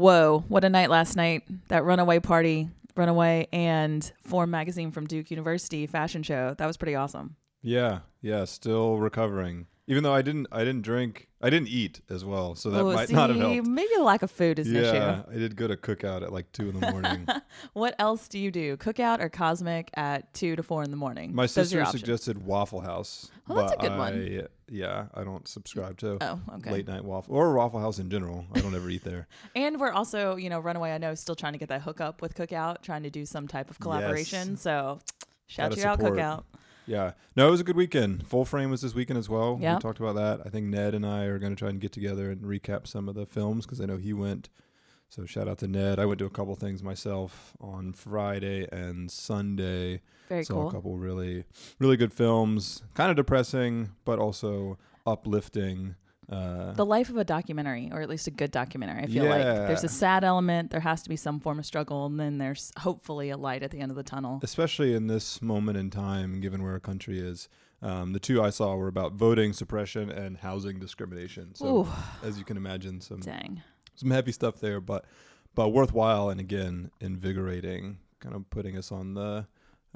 Whoa, what a night last night. That runaway party, runaway, and Form magazine from Duke University fashion show. That was pretty awesome. Yeah, yeah, still recovering. Even though I didn't, I didn't drink, I didn't eat as well, so that Oh, might see, not have helped. Maybe the lack of food is an yeah, issue. I did go to cookout at like two in the morning. What else do you do? Cookout or Cosmic at 2 to 4 in the morning? My Those sister suggested Waffle House. Oh, that's a good one. Yeah, I don't subscribe to Oh, okay. late night waffle or Waffle House in general. I don't ever eat there. And we're also, you know, Runaway, I know, still trying to get that hookup with Cookout, trying to do some type of collaboration. So shout Gotta you out, support. Cookout. Yeah, no, it was a good weekend. Full frame was this weekend as well. Yep. We talked about that. I think Ned and I are going to try and get together and recap some of the films because I know he went. So shout out to Ned. I went to a couple things myself on Friday and Sunday. Very Saw cool. a couple really, really good films. Kind of depressing, but also uplifting. Uh, the life of a documentary, or at least a good documentary. I feel like there's a sad element. There has to be some form of struggle, and then there's hopefully a light at the end of the tunnel. especially in this moment in time, given where our country is. Um, the two I saw were about voting suppression and housing discrimination. So, Ooh, as you can imagine, some dang. some heavy stuff there, but but worthwhile and again invigorating, kind of putting us on the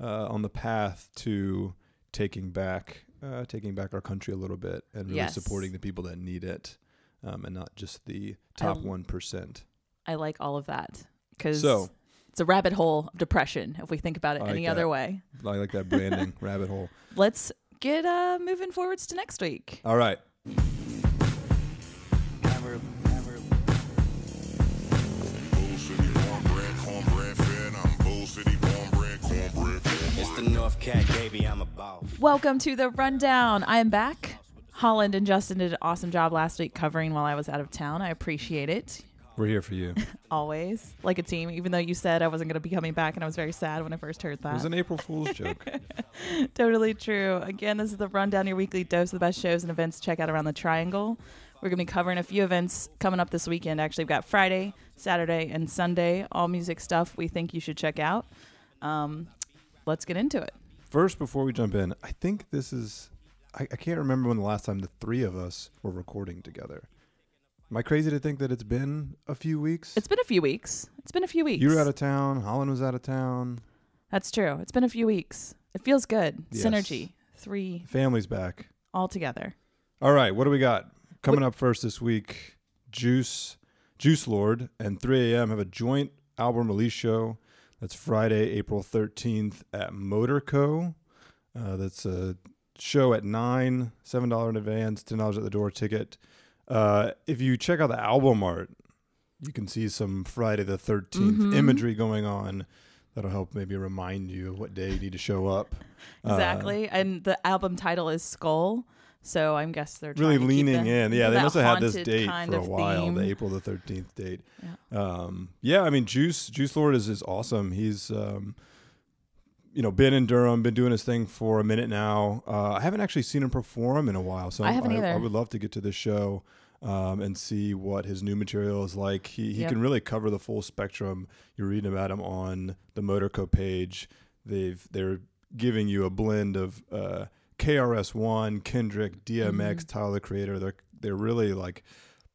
uh, on the path to taking back uh, taking back our country a little bit and really Yes. supporting the people that need it, um, and not just the top one percent. I like all of that because So it's a rabbit hole of depression if we think about it I like any that. other way. I like that branding rabbit hole. Let's get uh, moving forwards to next week. All right, Cat, baby. I'm a ball. Welcome to the rundown. I am back. Holland and Justin did an awesome job last week covering while I was out of town. I appreciate it. we're here for you. Always like a team, even though you said I wasn't going to be coming back, and I was very sad when I first heard that. It was an April Fool's joke. totally true. Again, this is the rundown, your weekly dose of the best shows and events to check out around the triangle. We're going to be covering a few events coming up this weekend. Actually, we've got Friday, Saturday, and Sunday, all music stuff we think you should check out. Um, let's get into it. First, before we jump in, I think this is. I, I can't remember when the last time the three of us were recording together. Am I crazy to think that it's been a few weeks? It's been a few weeks. It's been a few weeks. you were out of town. Holland was out of town. That's true. It's been a few weeks. It feels good. Yes. Synergy. Three Family's back. all together. All right, what do we got coming up first this week? Juice, Jooselord, and 3 a.m. have a joint album release show. That's Friday, April 13th at Motorco. Uh, that's a show at nine, seven dollar in advance, ten dollars at the door ticket. Uh, if you check out the album art, you can see some Friday the 13th Mhm. imagery going on. That'll help maybe remind you of what day you need to show up. Uh, Exactly. and the album title is Skull. So I'm guess they're really trying to keep leaning in. Yeah, they must have had this date for a while, theme. the April the thirteenth date. Yeah. Um, yeah, I mean, Juice Jooselord is is awesome. He's um, you know been in Durham, been doing his thing for a minute now. Uh, I haven't actually seen him perform in a while, so I haven't I, either. would love to get to this show. Um, and see what his new material is like. He he Yep. can really cover the full spectrum. You're reading about him on the Motorco page. They've they're giving you a blend of uh, KRS One, Kendrick, DMX, Mhm. Tyler the Creator. They're they're really like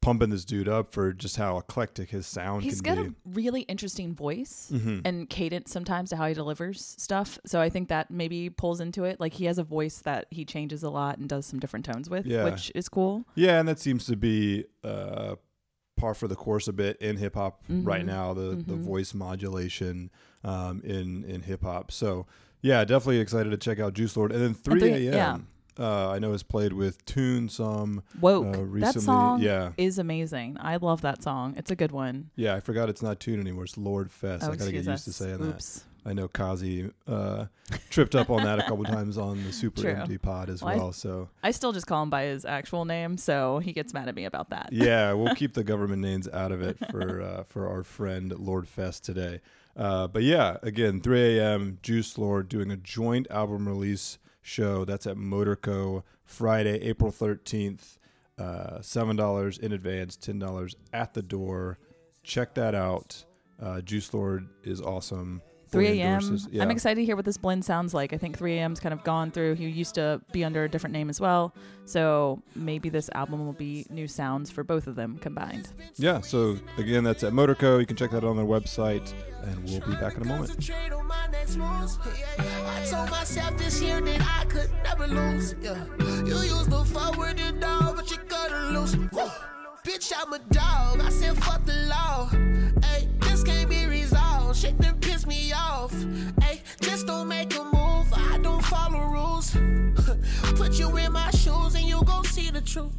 pumping this dude up for just how eclectic his sound He's can got be. a really interesting voice Mhm. and cadence sometimes to how he delivers stuff. So I think that maybe pulls into it. Like he has a voice that he changes a lot and does some different tones with, Yeah. which is cool. Yeah, and that seems to be uh, par for the course a bit in hip hop right Mhm. now. The the Mhm. voice modulation um, in in hip hop. So yeah, definitely excited to check out Jooselord. And then three three- a.m. yeah. Uh, I know has played with Tune some Woke. uh, that recently. song yeah, is amazing. I love that song. It's a good one. yeah. I forgot it's not Tune anymore. It's Lord Fest. oh, I gotta get used to us. saying that. I know Kazi uh, tripped up on that a couple times on the Super True. Empty Pod as Well, I- So I still just call him by his actual name, so he gets mad at me about that. yeah, we'll keep the government names out of it for uh, for our friend Lord Fest today. Uh, but yeah, again, 3 a.m. Jooselord doing a joint album release show. That's at Motorco Friday, April 13th. Uh, Seven dollars in advance, ten dollars at the door. Check that out. Uh, Jooselord is awesome. 3 fully a.m. Yeah. I'm excited to hear what this blend sounds like. I think 3 a.m.'s kind of gone through. He used to be under a different name as well. So maybe this album will be new sounds for both of them combined. Yeah, so again, that's at Motorco. You can check that out on their website, and we'll be back in a moment. Concentrate on my next moves. I told myself this year that I could never lose. Yeah. You used to fuck with dog, but you cut it loose. Bitch, I'm a dog. I said fuck the law. Hey, this can't be resolved. Shit done piss me off. Hey, just don't make a move. I don't follow rules. Put you in my shoes and you gon' see the truth.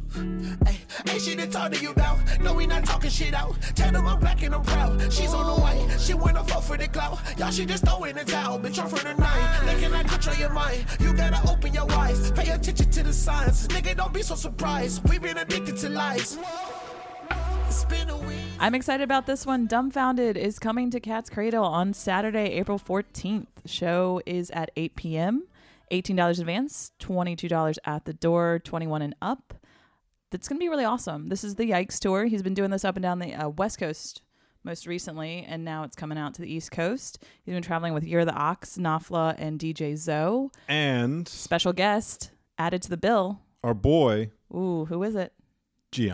Hey, ain't shit to talk to you about. No, we not talking shit out. Tell them I'm black and I'm proud. She's on the way. She wanna fuck for the clout. Y'all should just throw in the towel. Bitch, I'm from the nine. They cannot control your mind. You gotta open your eyes. Pay attention to the signs. Nigga, don't be so surprised. We been addicted to lies. It's been a week. I'm excited about this one. Dumbfoundead is coming to Cat's Cradle on Saturday, April 14th. Show is at 8 p.m. $18 advance, $22 at the door, 21 and up. That's going to be really awesome. This is the Yikes tour. He's been doing this up and down the uh, West Coast most recently, and now it's coming out to the East Coast. He's been traveling with Year of the Ox, Nafla, and DJ Zoe. And Special guest added to the bill. our boy, Ooh, who is it? G.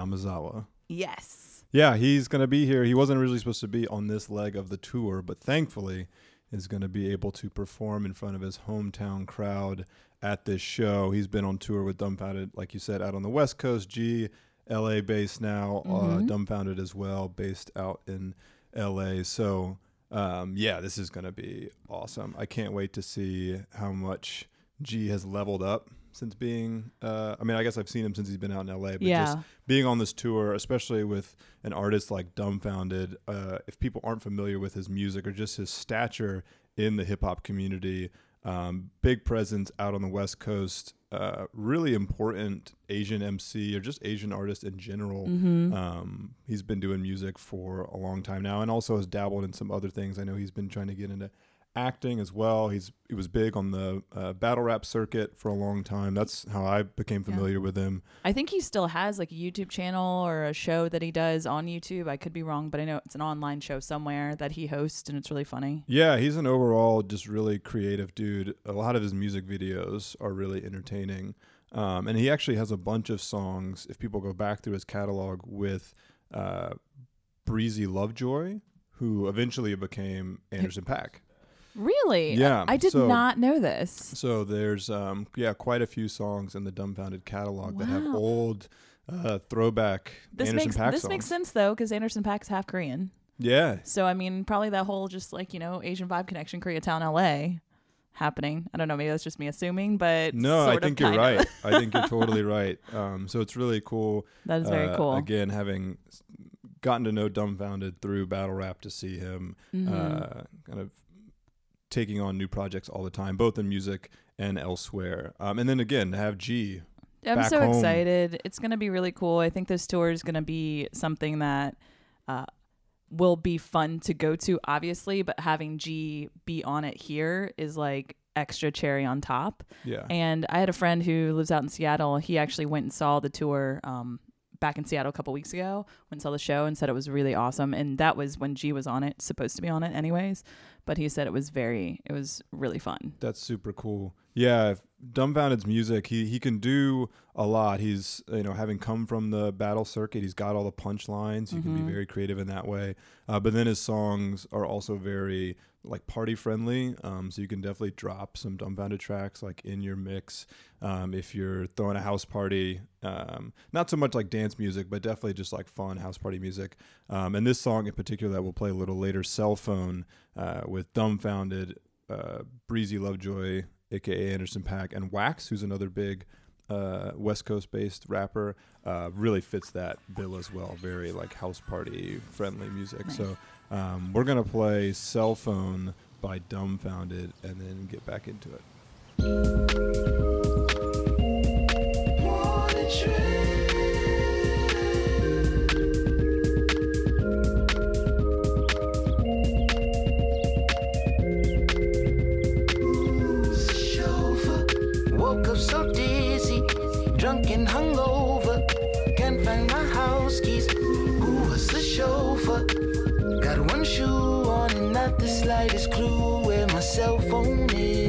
Yes. Yeah, he's going to be here. He wasn't originally supposed to be on this leg of the tour, but thankfully is going to be able to perform in front of his hometown crowd at this show. He's been on tour with Dumbfoundead, like you said, out on the West Coast. G, LA based now, uh, Dumbfoundead as well, based out in LA. So, um, yeah, this is going to be awesome. I can't wait to see how much G has leveled up since being. Uh, I mean, I guess I've seen him since he's been out in LA, but Yeah. just being on this tour, especially with an artist like Dumbfoundead, uh, if people aren't familiar with his music or just his stature in the hip hop community, um, big presence out on the West Coast, uh, really important Asian MC or just Asian artist in general. Um, he's been doing music for a long time now, and also has dabbled in some other things. I know he's been trying to get into acting as well. He's he was big on the uh, battle rap circuit for a long time. That's how I became familiar with him. I think he still has like a YouTube channel or a show that he does on YouTube. I could be wrong, but I know it's an online show somewhere that he hosts and it's really funny. Yeah, he's an overall just really creative dude. A lot of his music videos are really entertaining. Um, and he actually has a bunch of songs, if people go back through his catalog, with uh, Breezy Lovejoy, who eventually became Anderson Paak. Really? Yeah, I did so- not know this. So there's, um, yeah, quite a few songs in the Dumbfoundead catalog that have old uh, throwback This Anderson makes Paak this songs. makes sense though, because Anderson Paak's half Korean. Yeah, So I mean, probably that whole just like you know Asian vibe connection, Koreatown, LA, happening. I don't know. Maybe that's just me assuming, but no, I think you're right. I think you're totally right. Um, so it's really cool. That is very uh, cool. Again, having gotten to know Dumbfoundead through battle rap to see him Mm-hmm. uh, kind of taking on new projects all the time, both in music and elsewhere. Um, and then again, to have G. I'm so home. excited. It's going to be really cool. I think this tour is going to be something that uh, will be fun to go to, obviously, but having G be on it here is like extra cherry on top. Yeah. And I had a friend who lives out in Seattle. He actually went and saw the tour um, back in Seattle a couple weeks ago. Went and saw the show and said it was really awesome. And that was when G was on it, supposed to be on it, anyways. But he said it was very, it was really fun. That's super cool. Yeah, Dumbfoundead's music, he he can do a lot. He's you know having come from the battle circuit, he's got all the punchlines. He can be very creative in that way. Uh, but then his songs are also very like party friendly. Um, so you can definitely drop some Dumbfoundead tracks like in your mix um, if you're throwing a house party. Um, not so much like dance music, but definitely just like fun house party music. Um, and this song in particular that we'll play a little later, "Cell Phone," uh, with Dumbfoundead uh, Breezy Lovejoy, aka Anderson Paak, and Wax, who's another big uh, West Coast based rapper, uh, really fits that bill as well. Very like house party friendly music. So um, we're gonna play Cell Phone by Dumbfoundead and then get back into it. chauffeur. Drunk and hungover. Can't find my house keys. Who was the chauffeur? Got one shoe on and not the slightest clue where my cell phone is.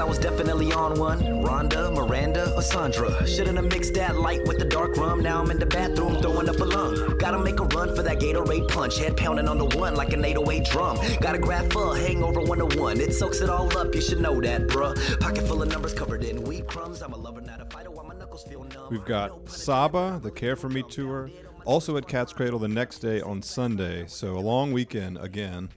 I was definitely on one. Rhonda, Miranda, or Sandra. Shouldn't have mixed that light with the dark rum. Now I'm in the bathroom throwing up a lung. Gotta make a run for that Gatorade punch. Head pounding on the one like an 808 drum. Gotta grab a hangover 101. It soaks it all up, you should know that, bruh. Pocket full of numbers covered in weed crumbs. I'm a lover, not a fighter. While my knuckles feel numb. We've got Saba, the Care for Me tour, also at Cat's Cradle the next day on Sunday. So a long weekend again.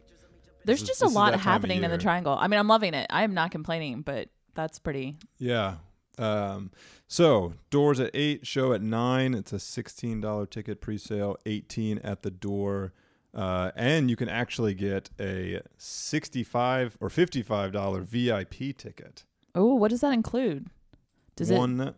There's is- just this a lot that time of happening in the triangle. I mean, I'm loving it. I am not complaining, but that's pretty. Yeah. Um, so doors at eight, show at nine. It's a sixteen dollar ticket pre-sale, eighteen at the door, uh, and you can actually get a sixty-five or fifty-five dollar VIP ticket. Oh, what does that include? Does it? One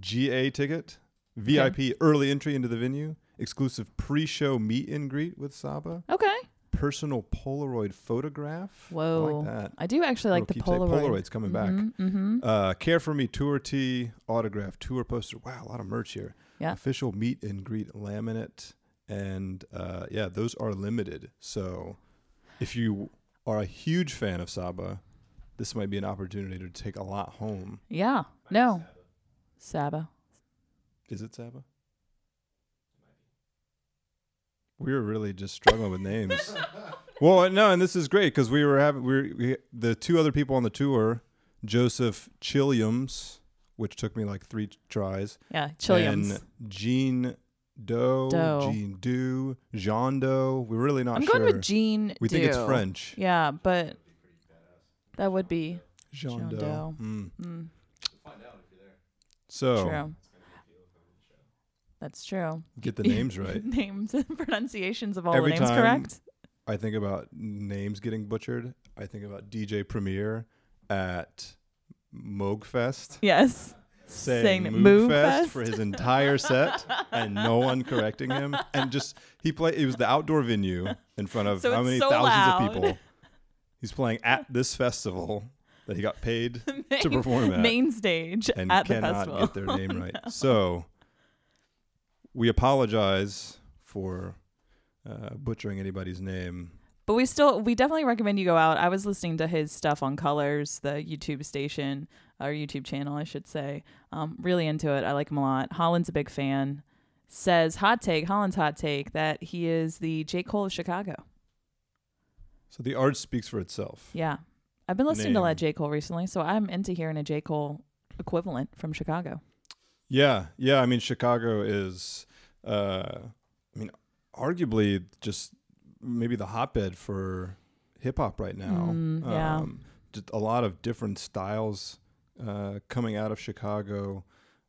GA ticket, VIP early entry into the venue, exclusive pre-show meet and greet with Saba, Okay. Personal Polaroid photograph. I Whoa. like that. I do actually like the Polaroid. Polaroid's coming back. Mm-hmm. Uh, Care for Me tour tee, autograph, tour poster. Wow, a lot of merch here. Yeah. Official meet and greet laminate. And uh, yeah, those are limited. So if you are a huge fan of Saba, this might be an opportunity to take a lot home. Yeah. No. Saba. Is it Saba? We were really just struggling with names. well, no, and this is great because we were having we, were, we the two other people on the tour, Joseph Chilliams, which took me like three tries, Yeah. Chilliams. and Jean Deaux, Doe. Jean Du, Jean Deaux. We're really not I'm sure. going with Jean. we think it's French. Yeah, but that would be Jean, Jean Deaux. Doe. Mm. mm, So true. That's true. get the names right. names and pronunciations of all Every the names time- correct. I think about names getting butchered. I think about DJ Premier at Moogfest Yes. saying, Saying for his entire set and no one correcting him. And just he played. It was the outdoor venue in front of So how many so thousands loud. of people. He's playing at this festival that he got paid to perform at Main stage and at the cannot festival. get their name right. So we apologize for uh, butchering anybody's name. But we still, we definitely recommend you go out. I was listening to his stuff on Colors, the YouTube station, or YouTube channel, I should say. Um, really into it. I like him a lot. Holland's a big fan. Says hot take, Holland's hot take, that he is the J. Cole of Chicago. So the art speaks for itself. Yeah. I've been listening to a lot of J. Cole recently, so I'm into hearing a J. Cole equivalent from Chicago. Yeah, yeah. I mean, Chicago is, uh, I mean, arguably just maybe the hotbed for hip hop right now. Mm, yeah. Um, a lot of different styles uh, coming out of Chicago.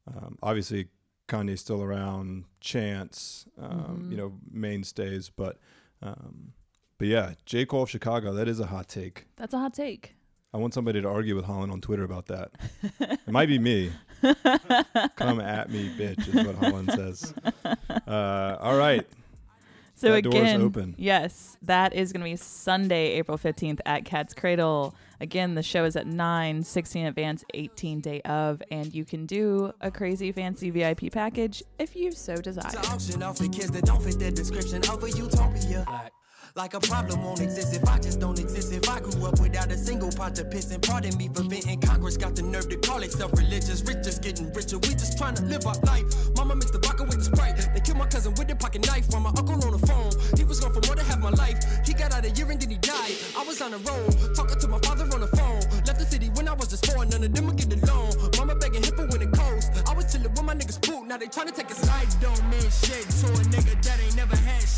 Um, obviously, Kanye's still around, Chance, um, Mhm. you know, mainstays. But, um, but yeah, J. Cole of Chicago. That is a hot take. That's a hot take. I want somebody to argue with Holland on Twitter about that. it might be me. Come at me, bitch, is what Holland says. Uh, all right. So That door's again, open. yes, that is going to be Sunday, April 15th at Cat's Cradle. Again, the show is at 9, 16 advance, 18 day of, and you can do a crazy fancy VIP package if you so desire. to auction off the kids that don't fit the description of a utopia. Like a problem won't exist if I just don't exist. If I grew up without a single pot to piss and pardon me for venting. Congress got the nerve to call itself religious. Rich just getting richer. We just trying to live our life. Mama mixed the vodka with the sprite. They killed my cousin with a pocket knife from my uncle on the phone. He was gone for more than half my life. He got out a year and then he died. I was on the road, talking to my father on the phone. Left the city when I was just four, none of them would get loan. Mama begging him for when it coast. I was chilling with my niggas poop. Now they trying to take us life don't mean shit to a nigga that ain't never had shit.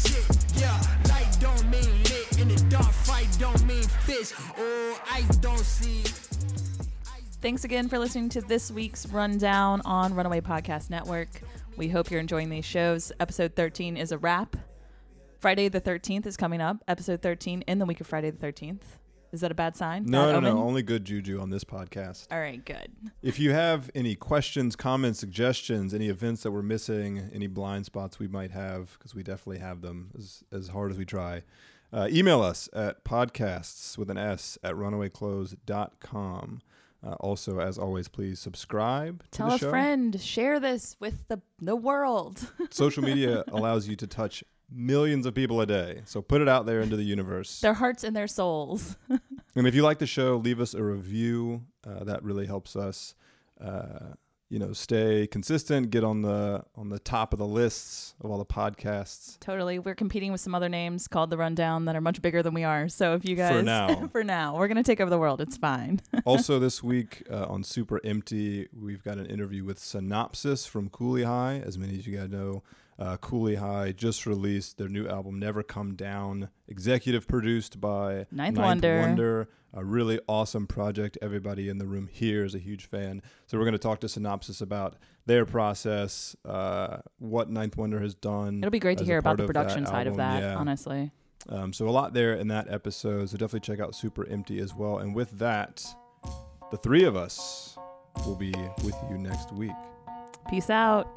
Don't mean fish. Oh, ice don't see. Thanks again for listening to this week's rundown on Runaway Podcast Network. We hope you're enjoying these shows. Episode 13 is a wrap. Friday the 13th is coming up. Episode 13 in the week of Friday the 13th. Is that a bad sign? No, Bad no, no. Only good juju on this podcast. All right, good. If you have any questions, comments, suggestions, any events that we're missing, any blind spots we might have, because we definitely have them as, as hard as we try, uh, email us at podcasts with an S at runawayclothes.com. Uh, also, as always, please subscribe to Tell a show. friend. Share this with the the world. Social media allows you to touch millions of people a day. So put it out there into the universe. Their hearts and their souls. And if you like the show, leave us a review. Uh, that really helps us, uh, you know, stay consistent, get on the on the top of the lists of all the podcasts. totally. We're competing with some other names called The Rundown that are much bigger than we are. So if you guys. for now. for now. We're going to take over the world. It's fine. also, this week uh, on Super Empty, we've got an interview with Synopsis from Cooley High. As many of you guys know, uh, Cooley High just released their new album, Never Come Down, executive produced by Ninth Wonder. Wonder, a really awesome project. Everybody in the room here is a huge fan. So we're going to talk to Synopsis about their process, uh, what Ninth Wonder has done. It'll be great to hear about the production side of that, Yeah. honestly. Um, so a lot there in that episode. So definitely check out Super Empty as well. And with that, the three of us will be with you next week. Peace out.